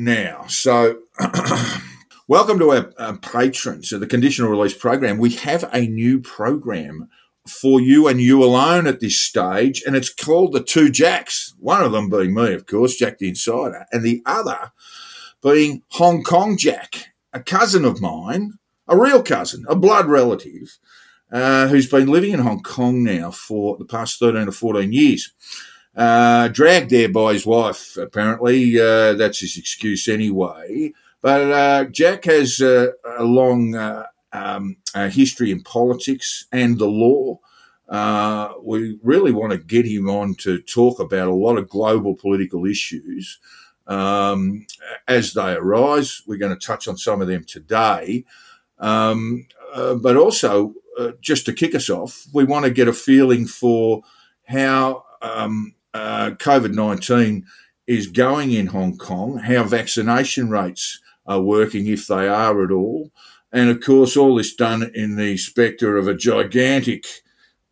now. So, welcome to our, our patrons of the conditional release program. We have a new program for you and you alone at this stage, and it's called the Two Jacks. One of them being me, of course, Jack the Insider, and the other being Hong Kong Jack, a cousin of mine, a real cousin, a blood relative, uh, who's been living in Hong Kong now for the past 13 or 14 years. Uh, dragged there by his wife, apparently. Uh, that's his excuse anyway. But uh, Jack has uh, a long uh, um, history in politics and the law. Uh, we really want to get him on to talk about a lot of global political issues um, as they arise. We're going to touch on some of them today. Um, but also, just to kick us off, we want to get a feeling for how um, uh, COVID 19 is going in Hong Kong, how vaccination rates are working, if they are at all. And of course, all this done in the spectre of a gigantic,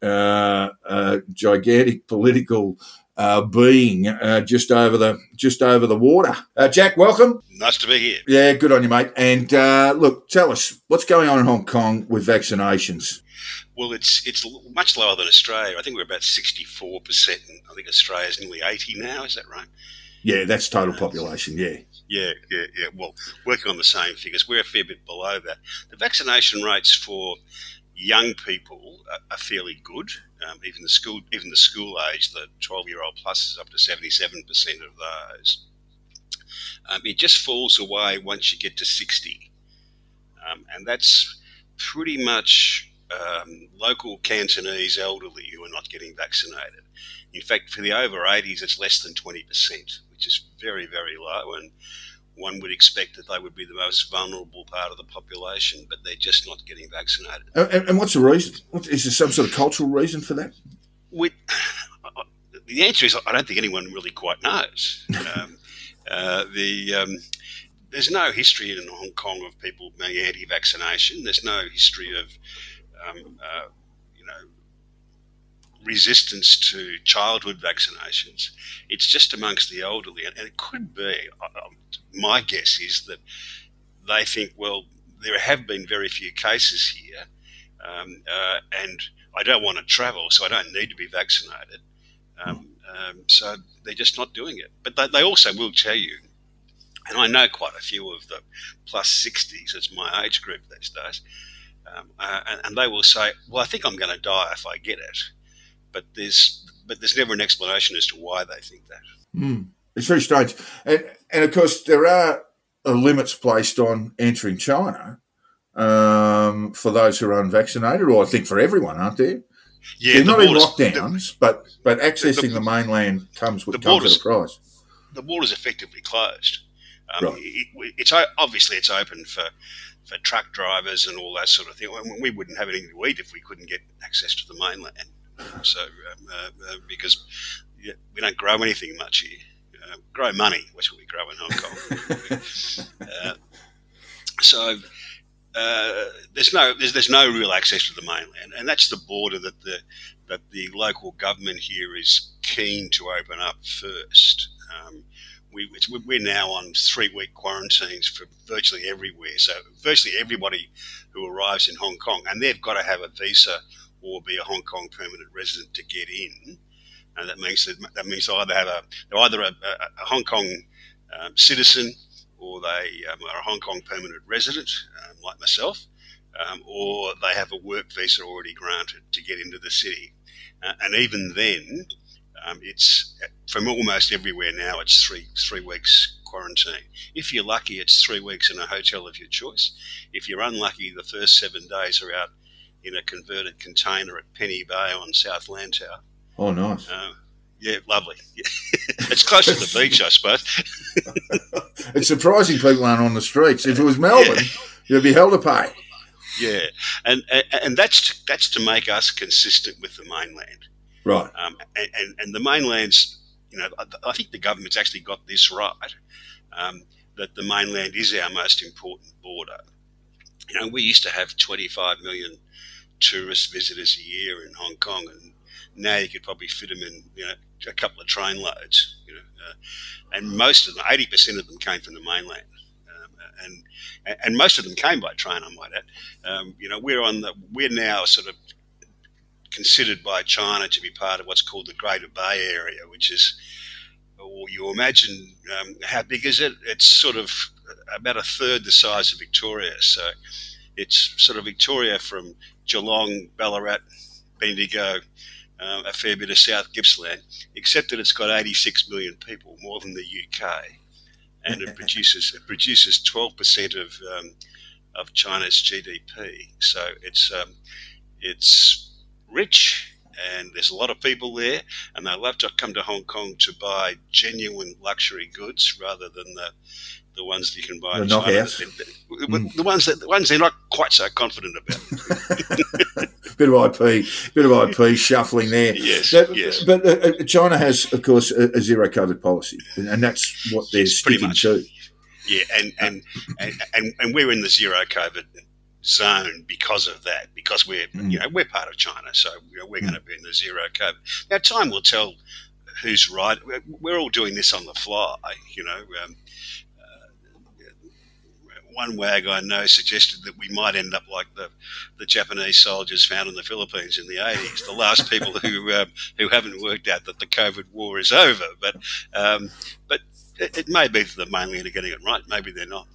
uh, uh, gigantic political uh, being uh, just over the just over the water. Uh, Jack, welcome. Nice to be here. Yeah, good on you, mate. And uh, look, tell us what's going on in Hong Kong with vaccinations. Well, it's it's much lower than Australia. I think we're about sixty four percent. I think Australia's nearly eighty now. Is that right? Yeah, that's total population. Yeah. Yeah, yeah, yeah. Well, working on the same figures, we're a fair bit below that. The vaccination rates for young people are, are fairly good. Um, even the school, even the school age, the twelve-year-old plus is up to seventy-seven percent of those. Um, it just falls away once you get to sixty, um, and that's pretty much um, local Cantonese elderly who are not getting vaccinated. In fact, for the over 80s, it's less than 20%, which is very, very low. And one would expect that they would be the most vulnerable part of the population, but they're just not getting vaccinated. And, and what's the reason? Is there some sort of cultural reason for that? We, the answer is I don't think anyone really quite knows. um, uh, the um, there's no history in Hong Kong of people being anti-vaccination. There's no history of um, uh, you know resistance to childhood vaccinations. It's just amongst the elderly, and it could be. Um, my guess is that they think, well, there have been very few cases here, um, uh, and I don't want to travel, so I don't need to be vaccinated. Um, um, so they're just not doing it. But they, they, also will tell you, and I know quite a few of the plus 60s, it's my age group these days, um, uh, and, and, they will say, well, I think I'm going to die if I get it. But there's, but there's never an explanation as to why they think that. Mm. It's very strange. And, and of course, there are limits placed on entering China um, for those who are unvaccinated, or I think for everyone, aren't there? Yeah, They're the not in lockdowns, the, but but accessing the, the, mainland comes with comes at a price. The border's effectively closed. Um, right. It, it's obviously it's open for for truck drivers and all that sort of thing. We wouldn't have anything to eat if we couldn't get access to the mainland. So um, uh, uh, because we don't grow anything much here uh, grow money, which we grow in Hong Kong. uh, so uh, there's no there's, there's no real access to the mainland, and that's the border that the that the local government here is keen to open up first. Um, we, we're now on three week quarantines for virtually everywhere. So virtually everybody who arrives in Hong Kong, and they've got to have a visa or be a Hong Kong permanent resident to get in and that means that, that means either have a they're either a, a, a Hong Kong um, citizen or they um, are a Hong Kong permanent resident, um, like myself, um, or they have a work visa already granted to get into the city. Uh, and even then, um, it's from almost everywhere now. It's three three weeks quarantine. If you're lucky, it's three weeks in a hotel of your choice. If you're unlucky, the first seven days are out in a converted container at Penny Bay on South Lantau. Oh, nice. Uh, yeah, lovely. it's close to the beach, I suppose. it's surprising people aren't on the streets. If it was Melbourne, yeah. you'd be held to pay. Yeah, and and that's that's to make us consistent with the mainland, right? Um, and, and, and the mainland's, you know, I think the government's actually got this right. Um, that the mainland is our most important border. You know, we used to have 25 million tourist visitors a year in Hong Kong, and Now you could probably fit them in, you know, a couple of train loads, you know, uh, and most of them, eighty percent of them came from the mainland, um, and and most of them came by train. I might add. Um, you know, we're on the we're now sort of considered by China to be part of what's called the Greater Bay Area, which is, or you imagine um, how big is it? It's sort of about a third the size of Victoria. So it's sort of Victoria from Geelong, Ballarat, Bendigo, um, a fair bit of South Gippsland, except that it's got 86 million people, more than the UK, and it produces it produces 12 percent of um, of China's GDP. So it's um, it's rich, and there's a lot of people there, and they love to come to Hong Kong to buy genuine luxury goods rather than the the ones that you can buy. The China. Mm. The ones that the ones they're not quite so confident about. bit of IP, bit of IP shuffling there. Yes, but, yes. But uh, uh, China has, of course, a, a, zero COVID policy, and that's what they're yes, sticking to. Yeah, and and, and and and we're in the zero COVID zone because of that, because we're mm. you know we're part of China, so you know, we're mm. going to be in the zero COVID. Now, time will tell who's right. We're all doing this on the fly, you know. Um, one wag I know suggested that we might end up like the, the Japanese soldiers found in the Philippines in the 80s, the last people who um, who haven't worked out that the COVID war is over. But um, but it, it, may be that the mainland are getting it right. Maybe they're not.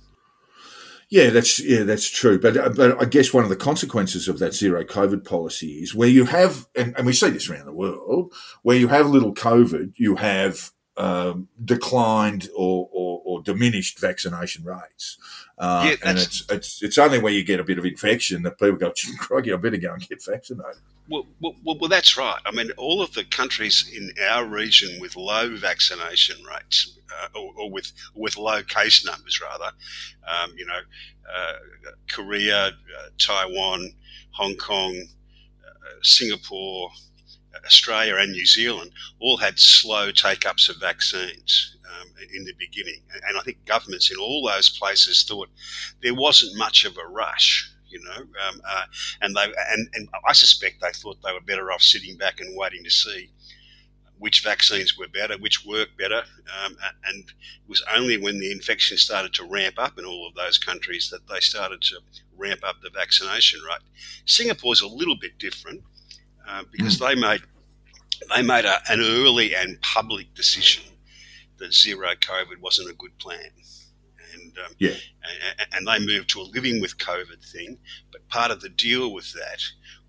Yeah, that's yeah, that's true. But uh, but I guess one of the consequences of that zero COVID policy is where you have, and, and we see this around the world, where you have little COVID, you have um, declined or, or, or, diminished vaccination rates. Uh, yeah, and it's, it's it's only when you get a bit of infection that people go, crikey, I better go and get vaccinated. Well, well, well, that's right. I mean, all of the countries in our region with low vaccination rates, uh, or, or, with with low case numbers, rather, um, you know, uh, Korea, uh, Taiwan, Hong Kong, uh, Singapore, Australia and New Zealand all had slow take ups of vaccines um, in the beginning. And I think governments in all those places thought there wasn't much of a rush. You know, um, uh, and they and, and I suspect they thought they were better off sitting back and waiting to see which vaccines were better, which worked better. Um, and it was only when the infection started to ramp up in all of those countries that they started to ramp up the vaccination rate. Singapore's a little bit different uh, because mm. they made they made a, an early and public decision that zero COVID wasn't a good plan. And, um, yeah. and, and they moved to a living with COVID thing. But part of the deal with that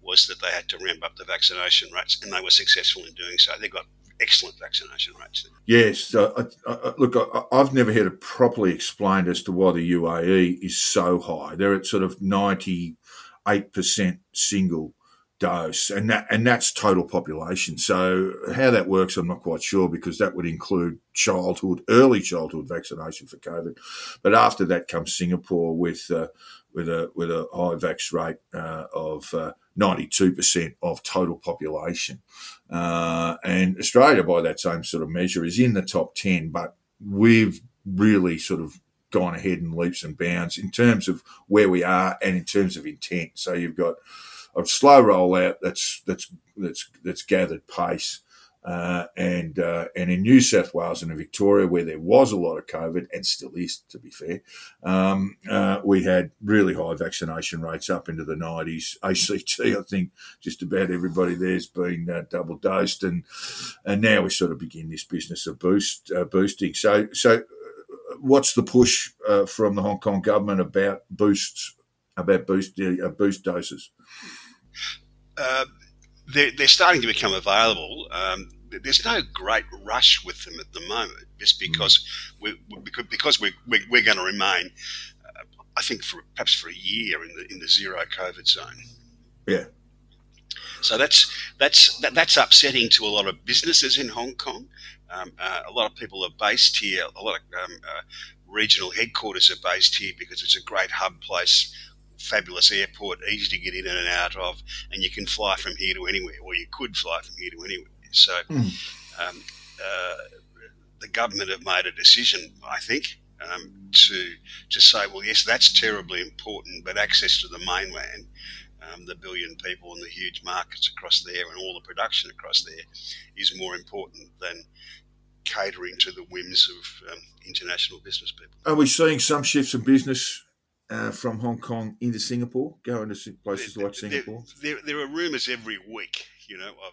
was that they had to ramp up the vaccination rates, and they were successful in doing so. They got excellent vaccination rates. Yes, uh, I, I, look, I, have never heard it properly explained as to why the UAE is so high. They're at sort of ninety eight percent single dose, and that and that's total population. So how that works, I'm not quite sure because that would include childhood, early childhood vaccination for COVID, but after that comes Singapore with uh, with a with a high vax rate uh, of. Uh, 92% of total population. Uh, and Australia, by that same sort of measure, is in the top 10, but we've really sort of gone ahead in leaps and bounds in terms of where we are and in terms of intent. So you've got a slow rollout that's that's that's that's gathered pace. Uh, and uh, and in New South Wales and in Victoria, where there was a lot of COVID and still is, to be fair, um, uh, we had really high vaccination rates up into the 90s. ACT, I think, just about everybody there's been uh, double dosed, and and now we sort of begin this business of boost uh, boosting. So so, uh, what's the push from the Hong Kong government about boosts about boost boost doses? Uh, they're, they're starting to become available. Um, there's no great rush with them at the moment, just because we because we're, we're, we're going to remain, uh, I think, for perhaps for a year in the in the zero COVID zone. Yeah. So that's that's that, that's upsetting to a lot of businesses in Hong Kong. Um, uh, a lot of people are based here. A lot of um, uh, regional headquarters are based here because it's a great hub place fabulous airport, easy to get in and out of, and you can fly from here to anywhere, or you could fly from here to anywhere. So mm. um, uh, the government have made a decision, I think, um, to to say, well, yes, that's terribly important, but access to the mainland um, the billion people and the huge markets across there and all the production across there is more important than catering to the whims of um, international business people. Are we seeing some shifts in business uh, from Hong Kong into Singapore, going to places there, like Singapore? There, there, are rumours every week, you know, of